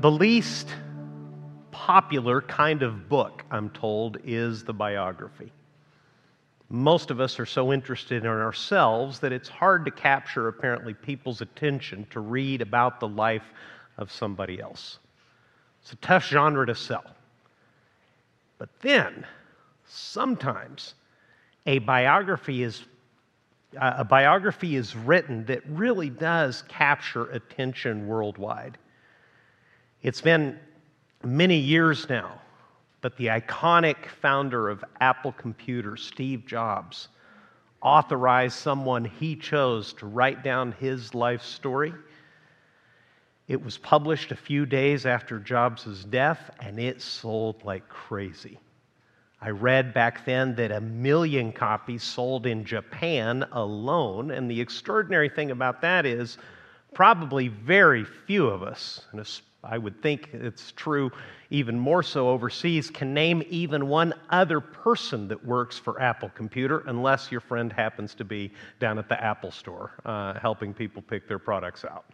The least popular kind of book, I'm told, is the biography. Most of us are so interested in ourselves that it's hard to capture, apparently, people's attention to read about the life of somebody else. It's a tough genre to sell. But then, sometimes, a biography is a biography is written that really does capture attention worldwide. It's been many years now but the iconic founder of Apple Computer, Steve Jobs, authorized someone he chose to write down his life story. It was published a few days after Jobs' death, and it sold like crazy. I read back then that a million copies sold in Japan alone, and the extraordinary thing about that is probably very few of us, and I would think it's true even more so overseas, can name even one other person that works for Apple Computer, unless your friend happens to be down at the Apple store uh, helping people pick their products out.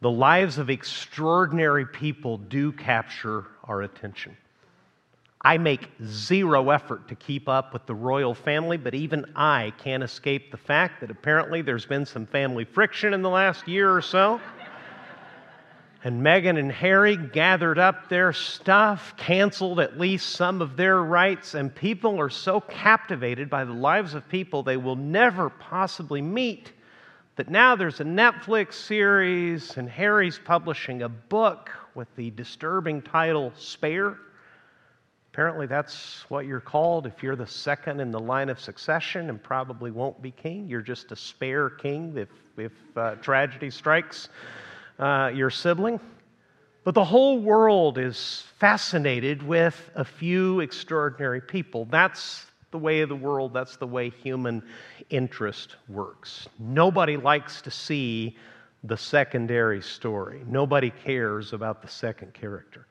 The lives of extraordinary people do capture our attention. I make zero effort to keep up with the royal family, but even I can't escape the fact that apparently there's been some family friction in the last year or so and Meghan and Harry gathered up their stuff, canceled at least some of their rights, and people are so captivated by the lives of people they will never possibly meet that now there's a Netflix series, and Harry's publishing a book with the disturbing title Spare. Apparently, that's what you're called if you're the second in the line of succession and probably won't be king. You're just a spare king if, if uh, tragedy strikes uh, your sibling. But the whole world is fascinated with a few extraordinary people. That's the way of the world, that's the way human interest works. Nobody likes to see the secondary story, nobody cares about the second character.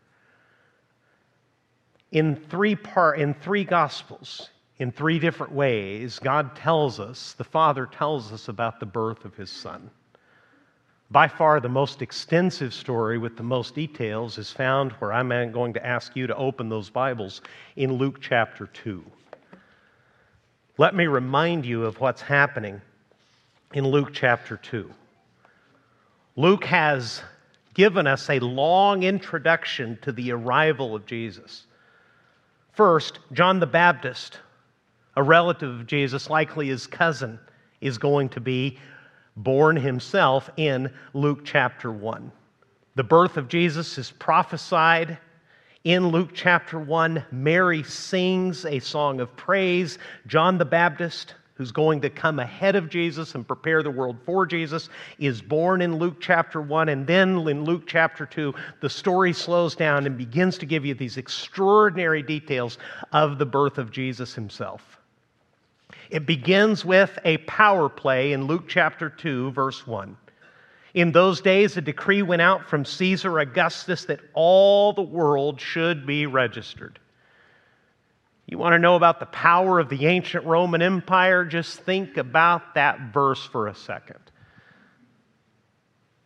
In three, part, in three Gospels, in three different ways, God tells us, the Father tells us about the birth of His Son. By far, the most extensive story with the most details is found where I'm going to ask you to open those Bibles in Luke chapter 2. Let me remind you of what's happening in Luke chapter 2. Luke has given us a long introduction to the arrival of Jesus. First, John the Baptist, a relative of Jesus, likely his cousin, is going to be born himself in Luke chapter 1. The birth of Jesus is prophesied in Luke chapter 1. Mary sings a song of praise. John the Baptist, who's going to come ahead of Jesus and prepare the world for Jesus, is born in Luke chapter 1. And then in Luke chapter 2, the story slows down and begins to give you these extraordinary details of the birth of Jesus himself. It begins with a power play in Luke chapter 2, verse 1. In those days, a decree went out from Caesar Augustus that all the world should be registered. You want to know about the power of the ancient Roman Empire? Just think about that verse for a second.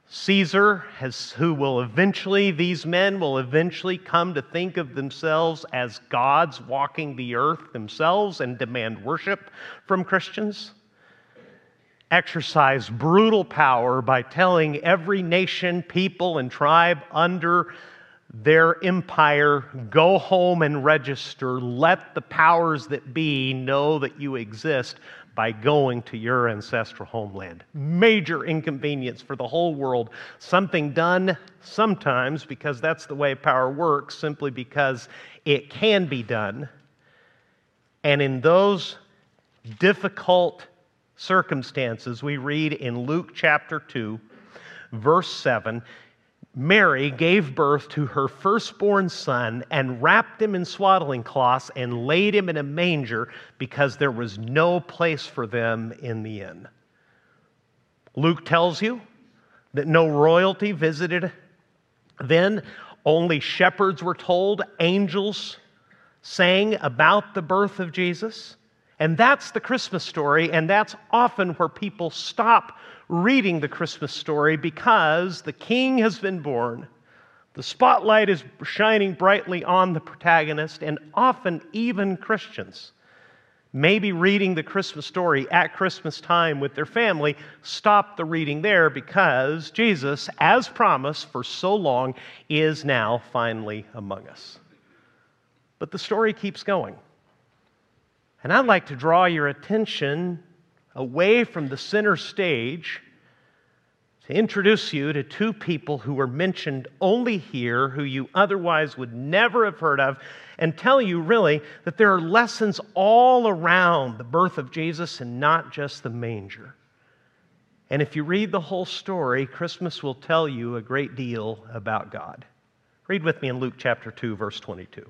Caesar, has, who will eventually, these men will eventually come to think of themselves as gods walking the earth themselves and demand worship from Christians, exercise brutal power by telling every nation, people, and tribe under their empire go home and register. Let the powers that be know that you exist by going to your ancestral homeland. Major inconvenience for the whole world. Something done sometimes because that's the way power works, simply because it can be done. And in those difficult circumstances, we read in Luke chapter 2, verse 7 Mary gave birth to her firstborn son and wrapped him in swaddling cloths and laid him in a manger because there was no place for them in the inn. Luke tells you that no royalty visited then, only shepherds were told, angels sang about the birth of Jesus. And that's the Christmas story, and that's often where people stop reading the Christmas story because the king has been born, The spotlight is shining brightly on the protagonist, and often even Christians maybe reading the Christmas story at Christmas time with their family, stop the reading there because Jesus, as promised for so long, is now finally among us. But the story keeps going. And I'd like to draw your attention away from the center stage to introduce you to two people who are mentioned only here, who you otherwise would never have heard of, and tell you really that there are lessons all around the birth of Jesus and not just the manger. And if you read the whole story, Christmas will tell you a great deal about God. Read with me in Luke chapter 2, verse 22.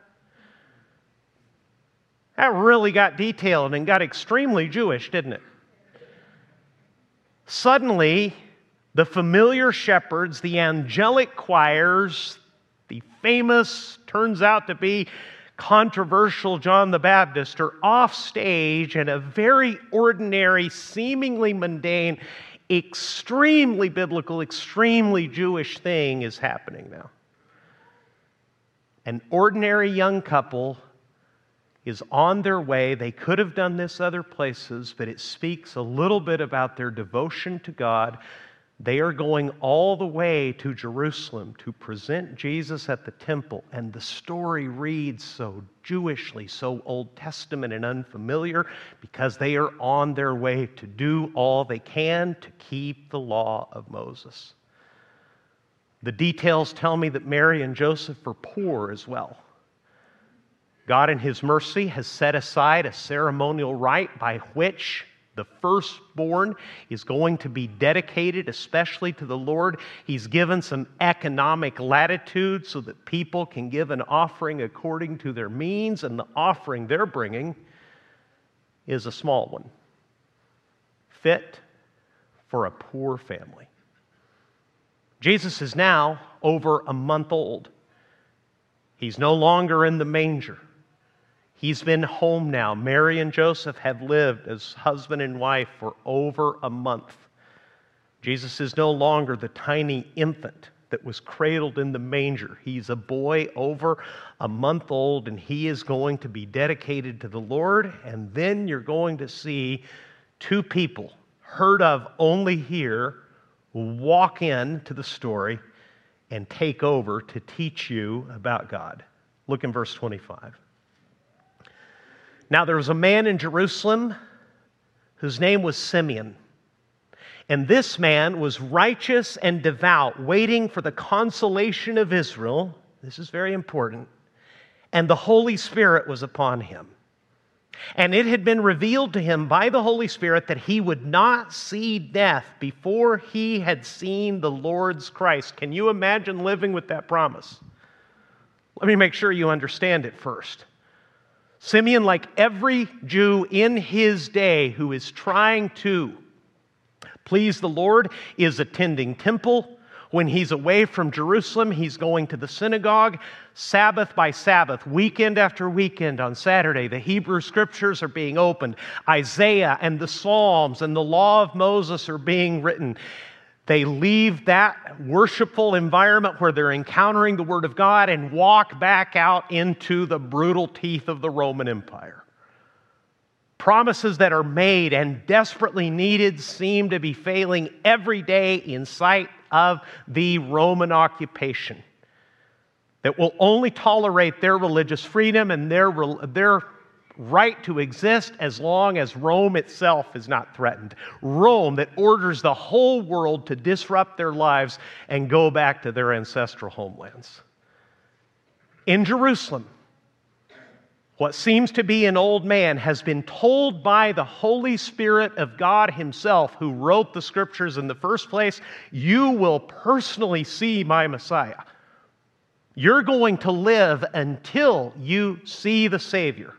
That really got detailed and got extremely Jewish, didn't it? Suddenly, the familiar shepherds, the angelic choirs, the famous, turns out to be controversial John the Baptist are off stage, and a very ordinary, seemingly mundane, extremely biblical, extremely Jewish thing is happening now. An ordinary young couple is on their way. They could have done this other places, but it speaks a little bit about their devotion to God. They are going all the way to Jerusalem to present Jesus at the temple, and the story reads so Jewishly, so Old Testament and unfamiliar, because they are on their way to do all they can to keep the law of Moses. The details tell me that Mary and Joseph are poor as well. God, in His mercy, has set aside a ceremonial rite by which the firstborn is going to be dedicated especially to the Lord. He's given some economic latitude so that people can give an offering according to their means, and the offering they're bringing is a small one, fit for a poor family. Jesus is now over a month old. He's no longer in the manger. He's been home now. Mary and Joseph have lived as husband and wife for over a month. Jesus is no longer the tiny infant that was cradled in the manger. He's a boy over a month old, and he is going to be dedicated to the Lord. And then you're going to see two people heard of only here walk in to the story and take over to teach you about God. Look in verse 25. Now, there was a man in Jerusalem whose name was Simeon. And this man was righteous and devout, waiting for the consolation of Israel. This is very important. And the Holy Spirit was upon him. And it had been revealed to him by the Holy Spirit that he would not see death before he had seen the Lord's Christ. Can you imagine living with that promise? Let me make sure you understand it first. Simeon, like every Jew in his day who is trying to please the Lord, is attending temple. When he's away from Jerusalem, he's going to the synagogue Sabbath by Sabbath, weekend after weekend on Saturday. The Hebrew scriptures are being opened. Isaiah and the Psalms and the law of Moses are being written. They leave that worshipful environment where they're encountering the Word of God and walk back out into the brutal teeth of the Roman Empire. Promises that are made and desperately needed seem to be failing every day in sight of the Roman occupation that will only tolerate their religious freedom and their, their right to exist as long as Rome itself is not threatened. Rome that orders the whole world to disrupt their lives and go back to their ancestral homelands. In Jerusalem, what seems to be an old man has been told by the Holy Spirit of God Himself, who wrote the scriptures in the first place, You will personally see my Messiah. You're going to live until you see the Savior.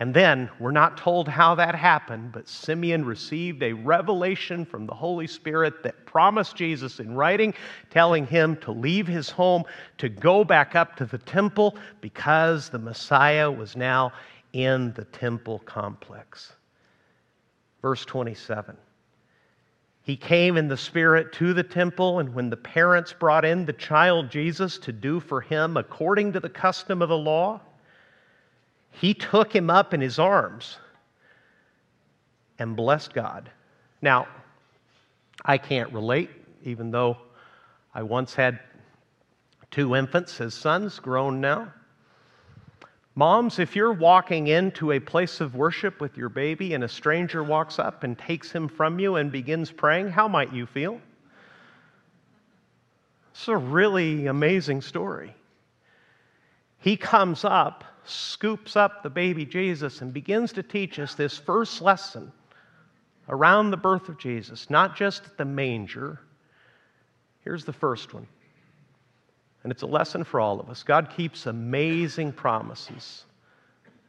And then we're not told how that happened, but Simeon received a revelation from the Holy Spirit that promised Jesus in writing, telling him to leave his home, to go back up to the temple, because the Messiah was now in the temple complex. Verse 27. He came in the Spirit to the temple, and when the parents brought in the child Jesus to do for him according to the custom of the law, he took him up in his arms and blessed God. Now, I can't relate, even though I once had two infants as sons, grown now. Moms, if you're walking into a place of worship with your baby and a stranger walks up and takes him from you and begins praying, how might you feel? It's a really amazing story. He comes up scoops up the baby Jesus and begins to teach us this first lesson around the birth of Jesus, not just the manger. Here's the first one. And it's a lesson for all of us. God keeps amazing promises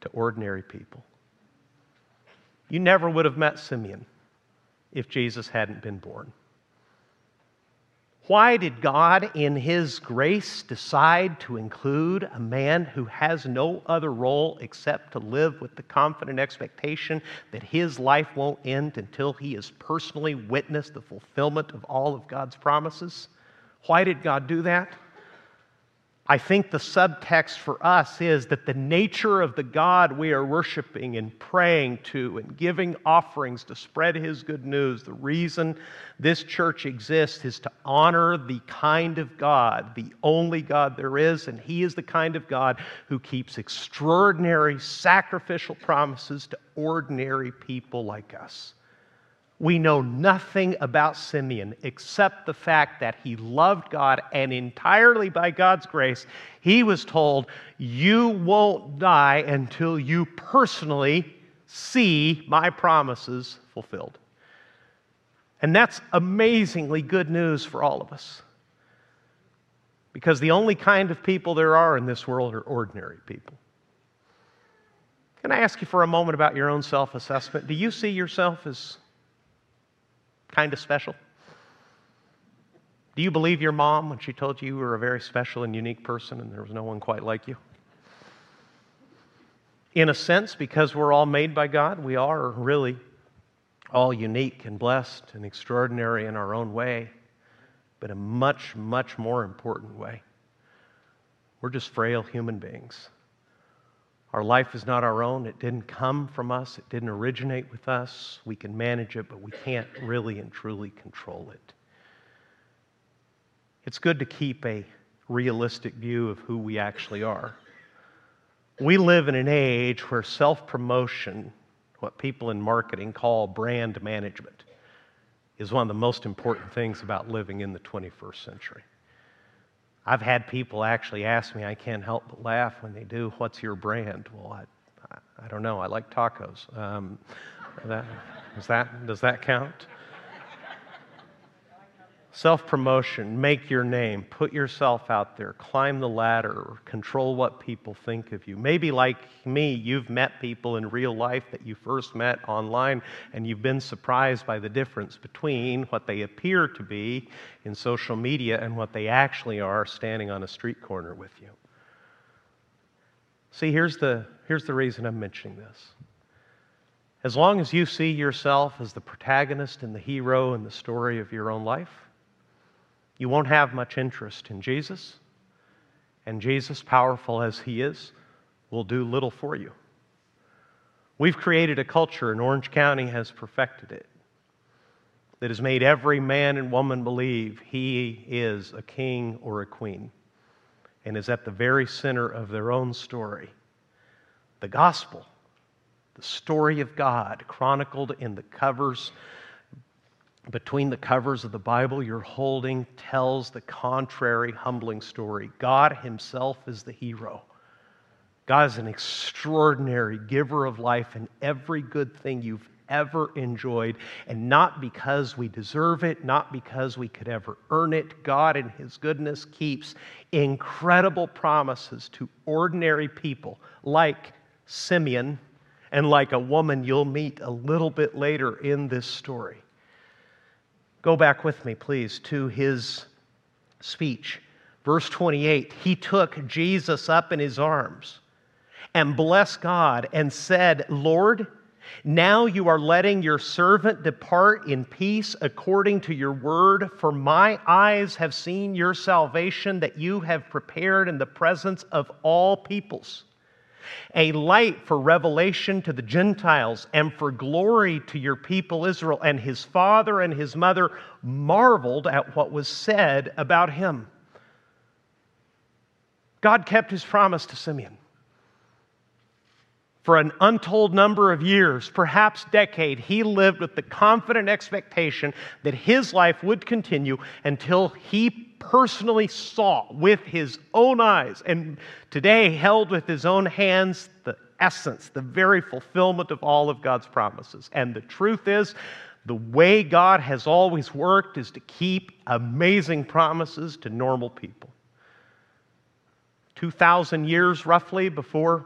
to ordinary people. You never would have met Simeon if Jesus hadn't been born. Why did God, in His grace, decide to include a man who has no other role except to live with the confident expectation that his life won't end until he has personally witnessed the fulfillment of all of God's promises? Why did God do that? I think the subtext for us is that the nature of the God we are worshiping and praying to and giving offerings to spread His good news, the reason this church exists is to honor the kind of God, the only God there is, and He is the kind of God who keeps extraordinary sacrificial promises to ordinary people like us. We know nothing about Simeon except the fact that he loved God and entirely by God's grace, he was told, You won't die until you personally see my promises fulfilled. And that's amazingly good news for all of us. Because the only kind of people there are in this world are ordinary people. Can I ask you for a moment about your own self assessment? Do you see yourself as kind of special? Do you believe your mom when she told you you were a very special and unique person and there was no one quite like you? In a sense, because we're all made by God, we are really all unique and blessed and extraordinary in our own way, but a much, much more important way. We're just frail human beings. Our life is not our own. It didn't come from us, it didn't originate with us. We can manage it, but we can't really and truly control it. It's good to keep a realistic view of who we actually are. We live in an age where self promotion, what people in marketing call brand management, is one of the most important things about living in the 21st century. I've had people actually ask me, I can't help but laugh when they do, What's your brand? Well, I, I, don't know. I like tacos. Um, that, does that count? Self promotion, make your name, put yourself out there, climb the ladder, control what people think of you. Maybe, like me, you've met people in real life that you first met online, and you've been surprised by the difference between what they appear to be in social media and what they actually are standing on a street corner with you. See, here's the, here's the reason I'm mentioning this. As long as you see yourself as the protagonist and the hero in the story of your own life, you won't have much interest in Jesus. And Jesus, powerful as he is, will do little for you. We've created a culture, and Orange County has perfected it, that has made every man and woman believe he is a king or a queen and is at the very center of their own story. The gospel, the story of God, chronicled in the covers between the covers of the Bible you're holding tells the contrary, humbling story. God Himself is the hero. God is an extraordinary giver of life, and every good thing you've ever enjoyed. And not because we deserve it, not because we could ever earn it. God, in His goodness, keeps incredible promises to ordinary people like Simeon and like a woman you'll meet a little bit later in this story. Go back with me, please, to his speech. Verse 28 He took Jesus up in his arms and blessed God and said, Lord, now you are letting your servant depart in peace according to your word, for my eyes have seen your salvation that you have prepared in the presence of all peoples a light for revelation to the Gentiles and for glory to your people Israel. And his father and his mother marveled at what was said about him. God kept his promise to Simeon. For an untold number of years, perhaps decade, he lived with the confident expectation that his life would continue until he personally saw with his own eyes and today held with his own hands the essence, the very fulfillment of all of God's promises. And the truth is, the way God has always worked is to keep amazing promises to normal people. 2,000 years roughly before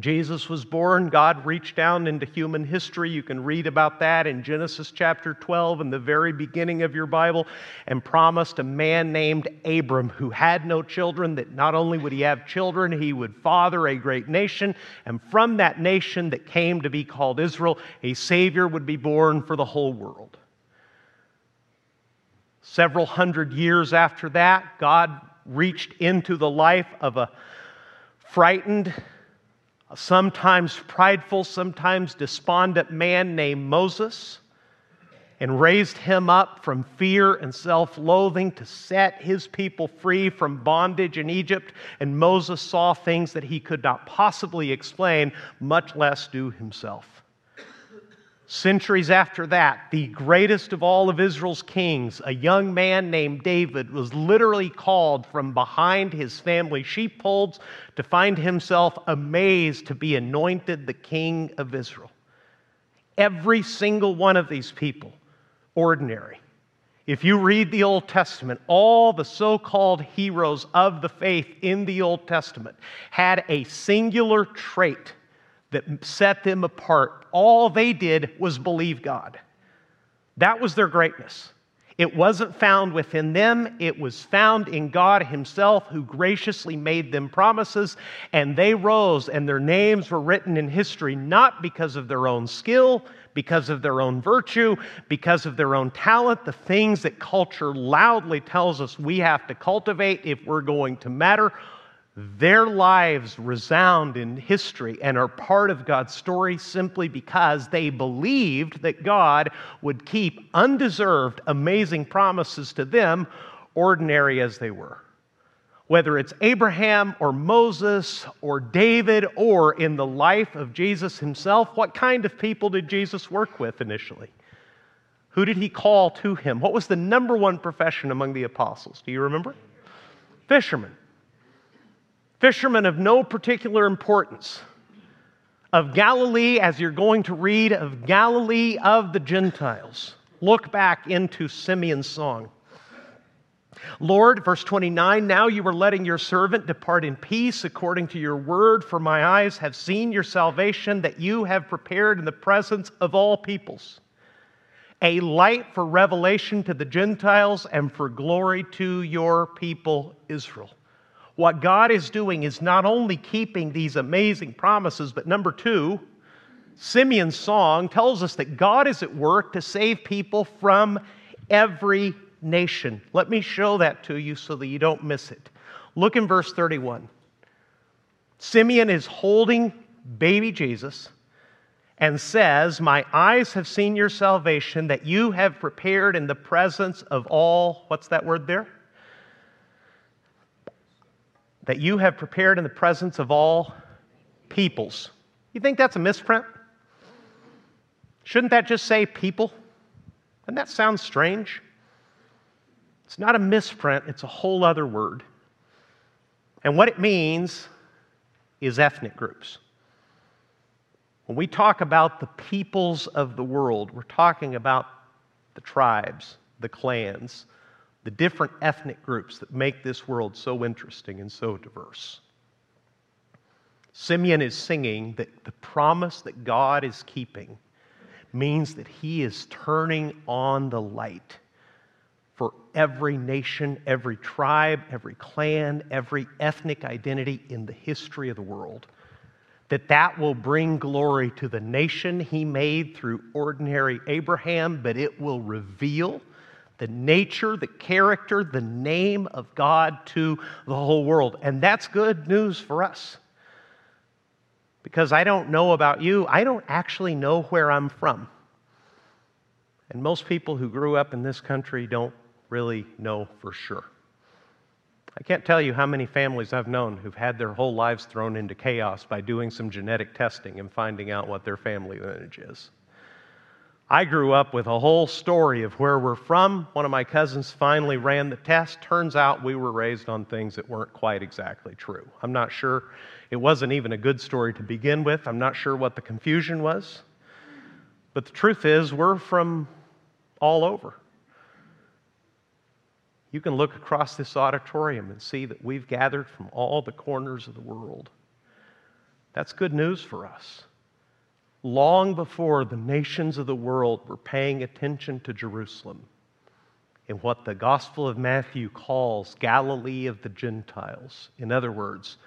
Jesus was born, God reached down into human history. You can read about that in Genesis chapter 12 in the very beginning of your Bible and promised a man named Abram who had no children that not only would he have children, he would father a great nation. And from that nation that came to be called Israel, a Savior would be born for the whole world. Several hundred years after that, God reached into the life of a frightened, sometimes prideful, sometimes despondent man named Moses and raised him up from fear and self loathing to set his people free from bondage in Egypt. And Moses saw things that he could not possibly explain, much less do himself. Centuries after that, the greatest of all of Israel's kings, a young man named David, was literally called from behind his family sheepfolds to find himself amazed to be anointed the king of Israel. Every single one of these people, ordinary. If you read the Old Testament, all the so called heroes of the faith in the Old Testament had a singular trait that set them apart. All they did was believe God. That was their greatness. It wasn't found within them, it was found in God Himself, who graciously made them promises, and they rose, and their names were written in history not because of their own skill, because of their own virtue, because of their own talent, the things that culture loudly tells us we have to cultivate if we're going to matter. Their lives resound in history and are part of God's story simply because they believed that God would keep undeserved, amazing promises to them, ordinary as they were. Whether it's Abraham or Moses or David or in the life of Jesus himself, what kind of people did Jesus work with initially? Who did he call to him? What was the number one profession among the apostles? Do you remember? Fishermen fishermen of no particular importance, of Galilee, as you're going to read, of Galilee of the Gentiles. Look back into Simeon's song. Lord, verse 29, now you are letting your servant depart in peace according to your word, for my eyes have seen your salvation that you have prepared in the presence of all peoples, a light for revelation to the Gentiles and for glory to your people Israel. What God is doing is not only keeping these amazing promises, but number two, Simeon's song tells us that God is at work to save people from every nation. Let me show that to you so that you don't miss it. Look in verse 31. Simeon is holding baby Jesus and says, My eyes have seen your salvation that you have prepared in the presence of all, what's that word there? That you have prepared in the presence of all peoples. You think that's a misprint? Shouldn't that just say people? Doesn't that sound strange? It's not a misprint, it's a whole other word. And what it means is ethnic groups. When we talk about the peoples of the world, we're talking about the tribes, the clans, the different ethnic groups that make this world so interesting and so diverse. Simeon is singing that the promise that God is keeping means that he is turning on the light for every nation, every tribe, every clan, every ethnic identity in the history of the world. That that will bring glory to the nation he made through ordinary Abraham, but it will reveal the nature, the character, the name of God to the whole world. And that's good news for us. Because I don't know about you, I don't actually know where I'm from. And most people who grew up in this country don't really know for sure. I can't tell you how many families I've known who've had their whole lives thrown into chaos by doing some genetic testing and finding out what their family lineage is. I grew up with a whole story of where we're from. One of my cousins finally ran the test. Turns out we were raised on things that weren't quite exactly true. I'm not sure. It wasn't even a good story to begin with. I'm not sure what the confusion was. But the truth is, we're from all over. You can look across this auditorium and see that we've gathered from all the corners of the world. That's good news for us long before the nations of the world were paying attention to Jerusalem in what the Gospel of Matthew calls Galilee of the Gentiles. In other words,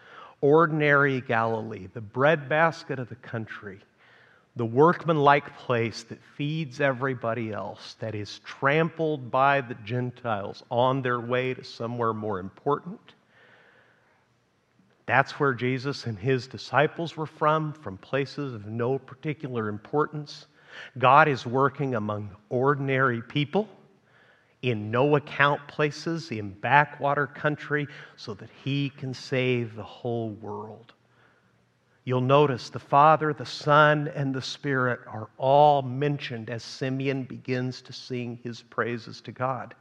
ordinary Galilee, the breadbasket of the country, the workmanlike place that feeds everybody else, that is trampled by the Gentiles on their way to somewhere more important that's where Jesus and his disciples were from, from places of no particular importance. God is working among ordinary people in no account places in backwater country so that he can save the whole world. You'll notice the Father, the Son, and the Spirit are all mentioned as Simeon begins to sing his praises to God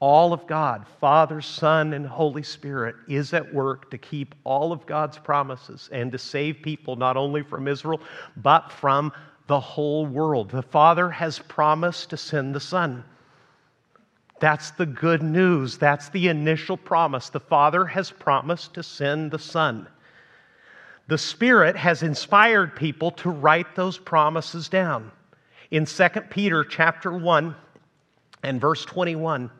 all of God, Father, Son, and Holy Spirit, is at work to keep all of God's promises and to save people not only from Israel, but from the whole world. The Father has promised to send the Son. That's the good news. That's the initial promise. The Father has promised to send the Son. The Spirit has inspired people to write those promises down. In 2 Peter chapter 1 and verse 21,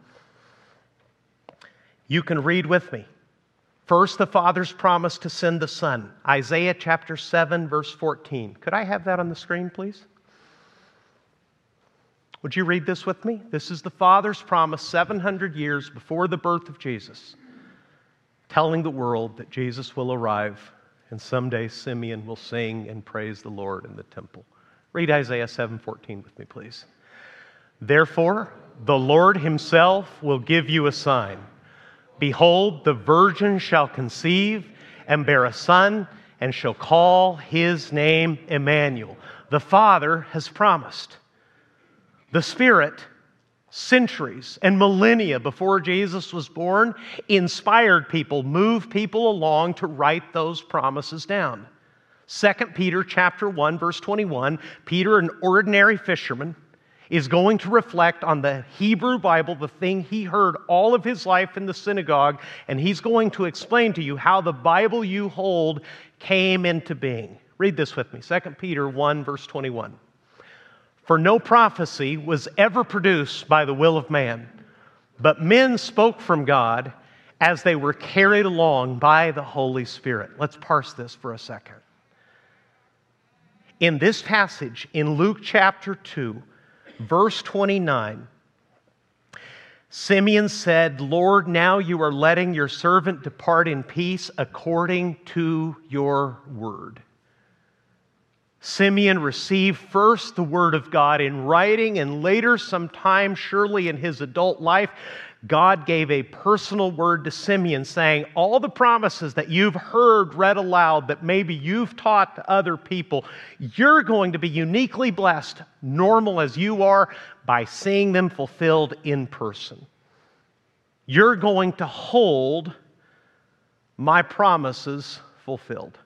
you can read with me. First, the Father's promise to send the Son. Isaiah chapter 7, verse 14. Could I have that on the screen, please? Would you read this with me? This is the Father's promise 700 years before the birth of Jesus, telling the world that Jesus will arrive and someday Simeon will sing and praise the Lord in the temple. Read Isaiah 7:14 with me, please. Therefore, the Lord himself will give you a sign. Behold, the virgin shall conceive and bear a son, and shall call his name Emmanuel. The Father has promised. The Spirit, centuries and millennia before Jesus was born, inspired people, moved people along to write those promises down. 2 Peter chapter 1 verse 21, Peter an ordinary fisherman is going to reflect on the Hebrew Bible, the thing he heard all of his life in the synagogue, and he's going to explain to you how the Bible you hold came into being. Read this with me 2 Peter 1, verse 21. For no prophecy was ever produced by the will of man, but men spoke from God as they were carried along by the Holy Spirit. Let's parse this for a second. In this passage in Luke chapter 2, verse 29, Simeon said, Lord, now you are letting your servant depart in peace according to your word. Simeon received first the word of God in writing, and later, sometime surely in his adult life, God gave a personal word to Simeon saying, All the promises that you've heard read aloud, that maybe you've taught to other people, you're going to be uniquely blessed, normal as you are, by seeing them fulfilled in person. You're going to hold my promises fulfilled.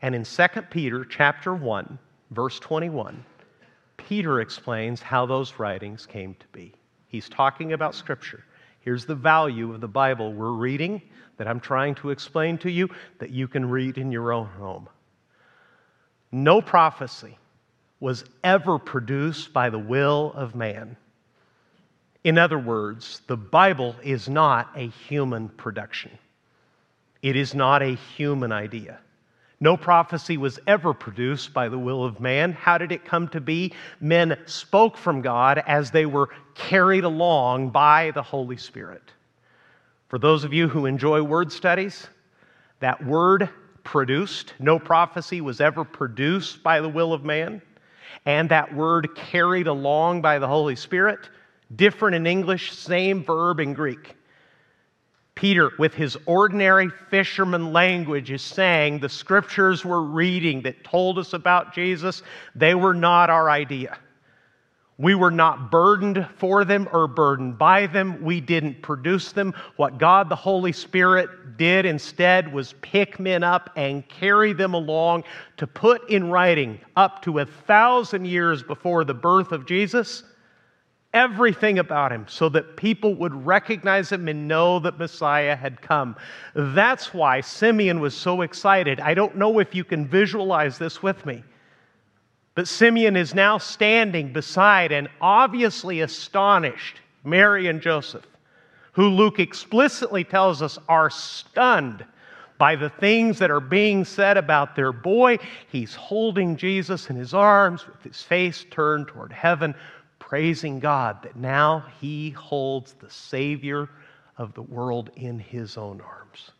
And in 2 Peter chapter 1, verse 21, Peter explains how those writings came to be. He's talking about Scripture. Here's the value of the Bible we're reading that I'm trying to explain to you that you can read in your own home. No prophecy was ever produced by the will of man. In other words, the Bible is not a human production. It is not a human idea. No prophecy was ever produced by the will of man. How did it come to be? Men spoke from God as they were carried along by the Holy Spirit. For those of you who enjoy word studies, that word produced, no prophecy was ever produced by the will of man, and that word carried along by the Holy Spirit, different in English, same verb in Greek. Peter, with his ordinary fisherman language, is saying the scriptures we're reading that told us about Jesus, they were not our idea. We were not burdened for them or burdened by them. We didn't produce them. What God the Holy Spirit did instead was pick men up and carry them along to put in writing up to a thousand years before the birth of Jesus everything about him so that people would recognize him and know that Messiah had come. That's why Simeon was so excited. I don't know if you can visualize this with me, but Simeon is now standing beside and obviously astonished Mary and Joseph, who Luke explicitly tells us are stunned by the things that are being said about their boy. He's holding Jesus in his arms with his face turned toward heaven praising God that now he holds the Savior of the world in his own arms.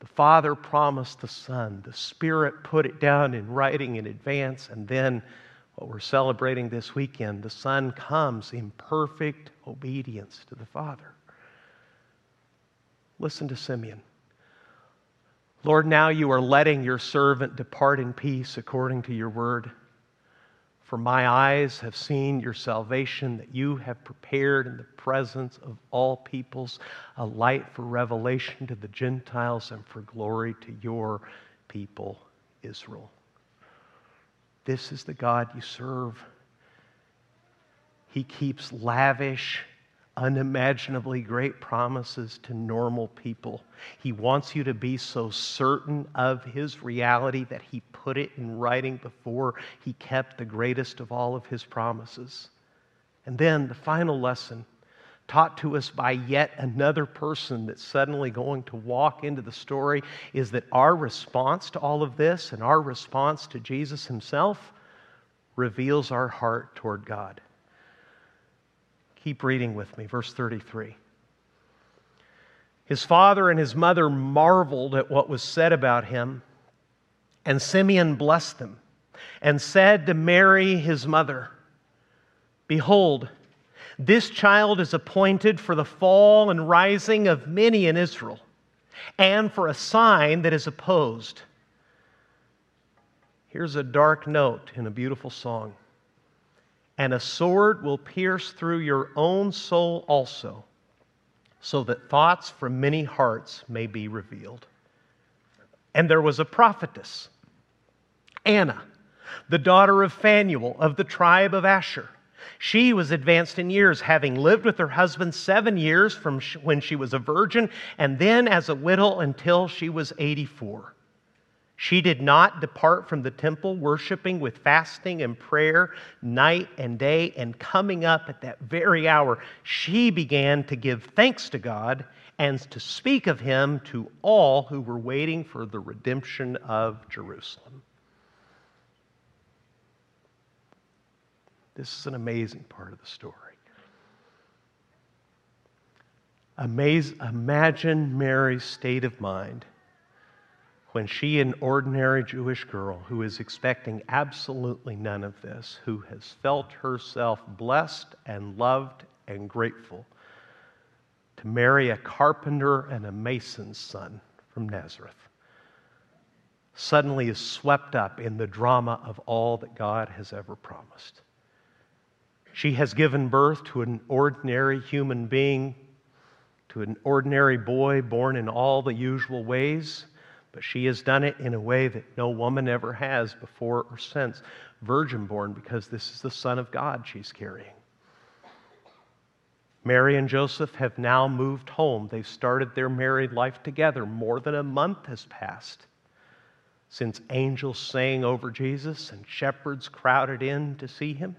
The Father promised the Son, the Spirit put it down in writing in advance, and then what we're celebrating this weekend, the Son comes in perfect obedience to the Father. Listen to Simeon. Lord, now you are letting your servant depart in peace according to your word. For my eyes have seen your salvation that you have prepared in the presence of all peoples, a light for revelation to the Gentiles and for glory to your people, Israel. This is the God you serve. He keeps lavish unimaginably great promises to normal people. He wants you to be so certain of His reality that He put it in writing before He kept the greatest of all of His promises. And then the final lesson, taught to us by yet another person that's suddenly going to walk into the story, is that our response to all of this and our response to Jesus Himself reveals our heart toward God. Keep reading with me, verse 33. His father and his mother marveled at what was said about him, and Simeon blessed them and said to Mary, his mother, Behold, this child is appointed for the fall and rising of many in Israel, and for a sign that is opposed. Here's a dark note in a beautiful song and a sword will pierce through your own soul also, so that thoughts from many hearts may be revealed. And there was a prophetess, Anna, the daughter of Phanuel of the tribe of Asher. She was advanced in years, having lived with her husband seven years from when she was a virgin, and then as a widow until she was 84. She did not depart from the temple, worshiping with fasting and prayer night and day, and coming up at that very hour, she began to give thanks to God and to speak of him to all who were waiting for the redemption of Jerusalem. This is an amazing part of the story. Amaze, imagine Mary's state of mind when she, an ordinary Jewish girl who is expecting absolutely none of this, who has felt herself blessed and loved and grateful to marry a carpenter and a mason's son from Nazareth, suddenly is swept up in the drama of all that God has ever promised. She has given birth to an ordinary human being, to an ordinary boy born in all the usual ways But she has done it in a way that no woman ever has before or since, virgin born, because this is the Son of God she's carrying. Mary and Joseph have now moved home. They've started their married life together. More than a month has passed since angels sang over Jesus and shepherds crowded in to see him.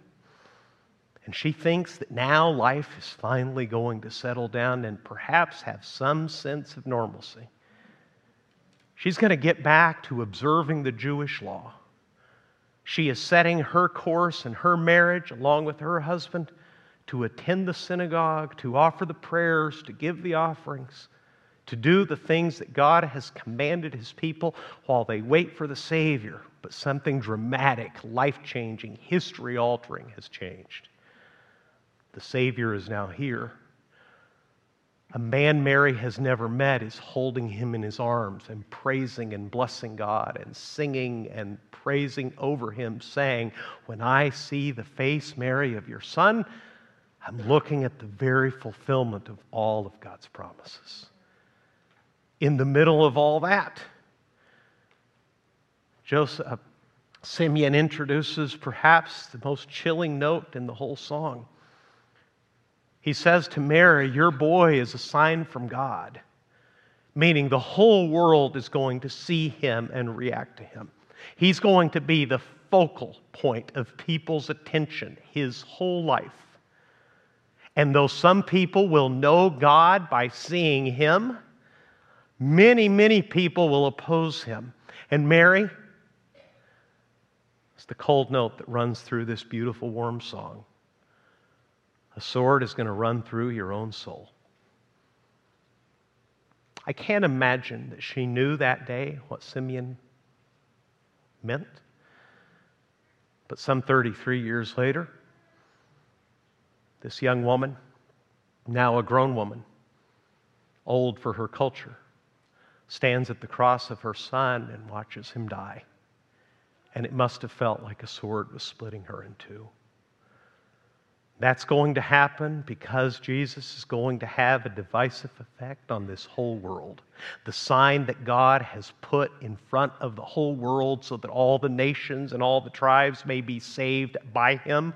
And she thinks that now life is finally going to settle down and perhaps have some sense of normalcy. She's going to get back to observing the Jewish law. She is setting her course in her marriage along with her husband to attend the synagogue, to offer the prayers, to give the offerings, to do the things that God has commanded his people while they wait for the Savior. But something dramatic, life changing, history altering has changed. The Savior is now here. A man Mary has never met is holding him in his arms and praising and blessing God and singing and praising over him, saying, When I see the face, Mary, of your son, I'm looking at the very fulfillment of all of God's promises. In the middle of all that, Joseph, uh, Simeon introduces perhaps the most chilling note in the whole song. He says to Mary, Your boy is a sign from God, meaning the whole world is going to see him and react to him. He's going to be the focal point of people's attention his whole life. And though some people will know God by seeing him, Many, many people will oppose him. And Mary, it's the cold note that runs through this beautiful, warm song. A sword is going to run through your own soul. I can't imagine that she knew that day what Simeon meant. But some 33 years later, this young woman, now a grown woman, old for her culture, stands at the cross of her son and watches him die. And it must have felt like a sword was splitting her in two. That's going to happen because Jesus is going to have a divisive effect on this whole world. The sign that God has put in front of the whole world so that all the nations and all the tribes may be saved by him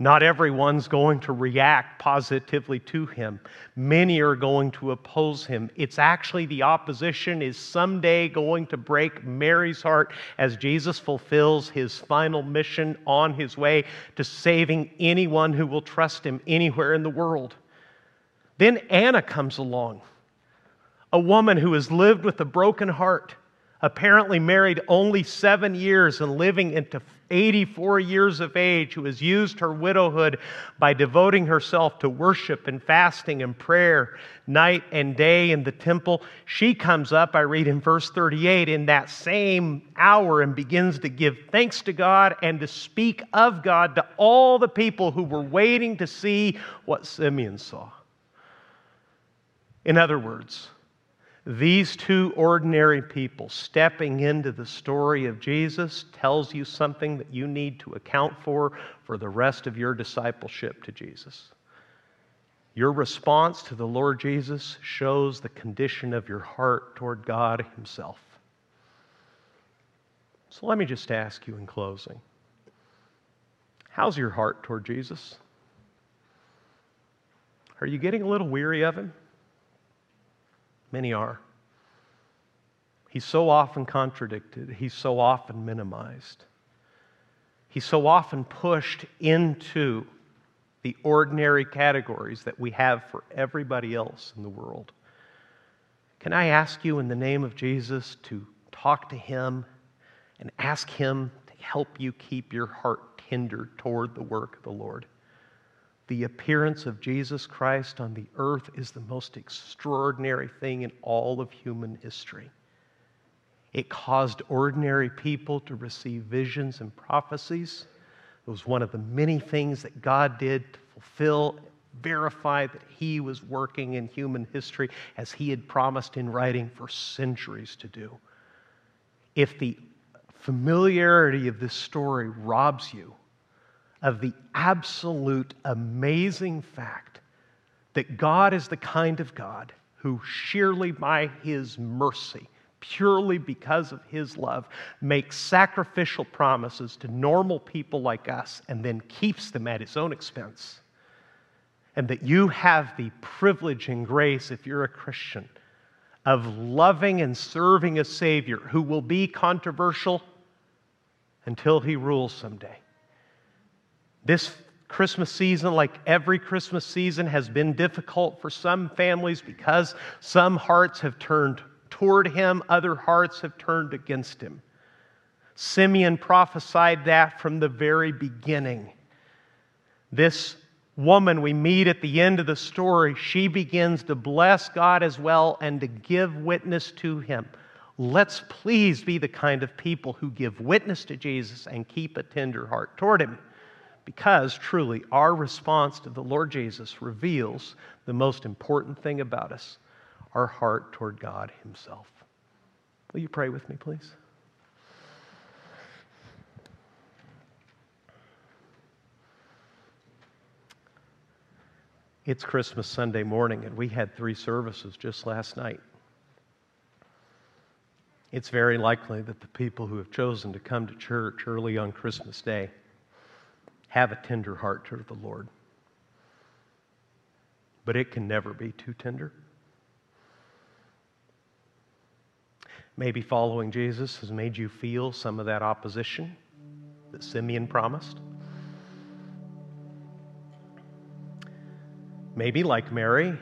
not everyone's going to react positively to him. Many are going to oppose him. It's actually the opposition is someday going to break Mary's heart as Jesus fulfills his final mission on his way to saving anyone who will trust him anywhere in the world. Then Anna comes along, a woman who has lived with a broken heart, apparently married only seven years and living into 84 years of age, who has used her widowhood by devoting herself to worship and fasting and prayer night and day in the temple. She comes up, I read in verse 38, in that same hour and begins to give thanks to God and to speak of God to all the people who were waiting to see what Simeon saw. In other words, these two ordinary people stepping into the story of Jesus tells you something that you need to account for for the rest of your discipleship to Jesus. Your response to the Lord Jesus shows the condition of your heart toward God Himself. So let me just ask you in closing how's your heart toward Jesus? Are you getting a little weary of Him? Many are. He's so often contradicted, he's so often minimized. He's so often pushed into the ordinary categories that we have for everybody else in the world. Can I ask you, in the name of Jesus, to talk to him and ask him to help you keep your heart tender toward the work of the Lord? The appearance of Jesus Christ on the earth is the most extraordinary thing in all of human history. It caused ordinary people to receive visions and prophecies. It was one of the many things that God did to fulfill, verify that He was working in human history as He had promised in writing for centuries to do. If the familiarity of this story robs you of the absolute amazing fact that God is the kind of God who, sheerly by his mercy, purely because of his love, makes sacrificial promises to normal people like us and then keeps them at his own expense. And that you have the privilege and grace, if you're a Christian, of loving and serving a Savior who will be controversial until he rules someday. This Christmas season, like every Christmas season, has been difficult for some families because some hearts have turned toward him, other hearts have turned against him. Simeon prophesied that from the very beginning. This woman we meet at the end of the story, she begins to bless God as well and to give witness to him. Let's please be the kind of people who give witness to Jesus and keep a tender heart toward him because truly our response to the Lord Jesus reveals the most important thing about us our heart toward God Himself. Will you pray with me, please? It's Christmas Sunday morning, and we had three services just last night. It's very likely that the people who have chosen to come to church early on Christmas Day have a tender heart toward the Lord. But it can never be too tender. Maybe following Jesus has made you feel some of that opposition that Simeon promised. Maybe, like Mary,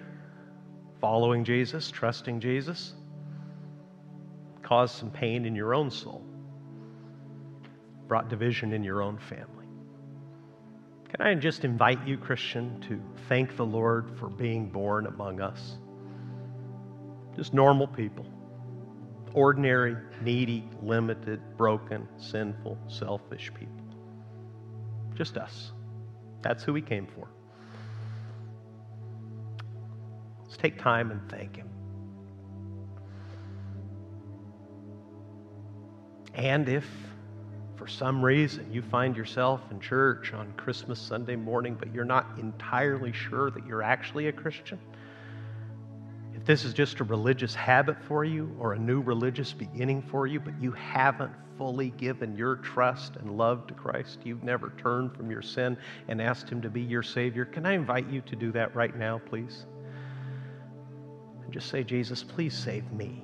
following Jesus, trusting Jesus, caused some pain in your own soul, brought division in your own family. Can I just invite you, Christian, to thank the Lord for being born among us? Just normal people. Ordinary, needy, limited, broken, sinful, selfish people. Just us. That's who He came for. Let's take time and thank Him. And if for some reason you find yourself in church on Christmas Sunday morning, but you're not entirely sure that you're actually a Christian, if this is just a religious habit for you or a new religious beginning for you, but you haven't fully given your trust and love to Christ, you've never turned from your sin and asked Him to be your Savior, can I invite you to do that right now, please? And just say, Jesus, please save me.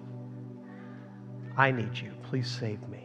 I need you. Please save me.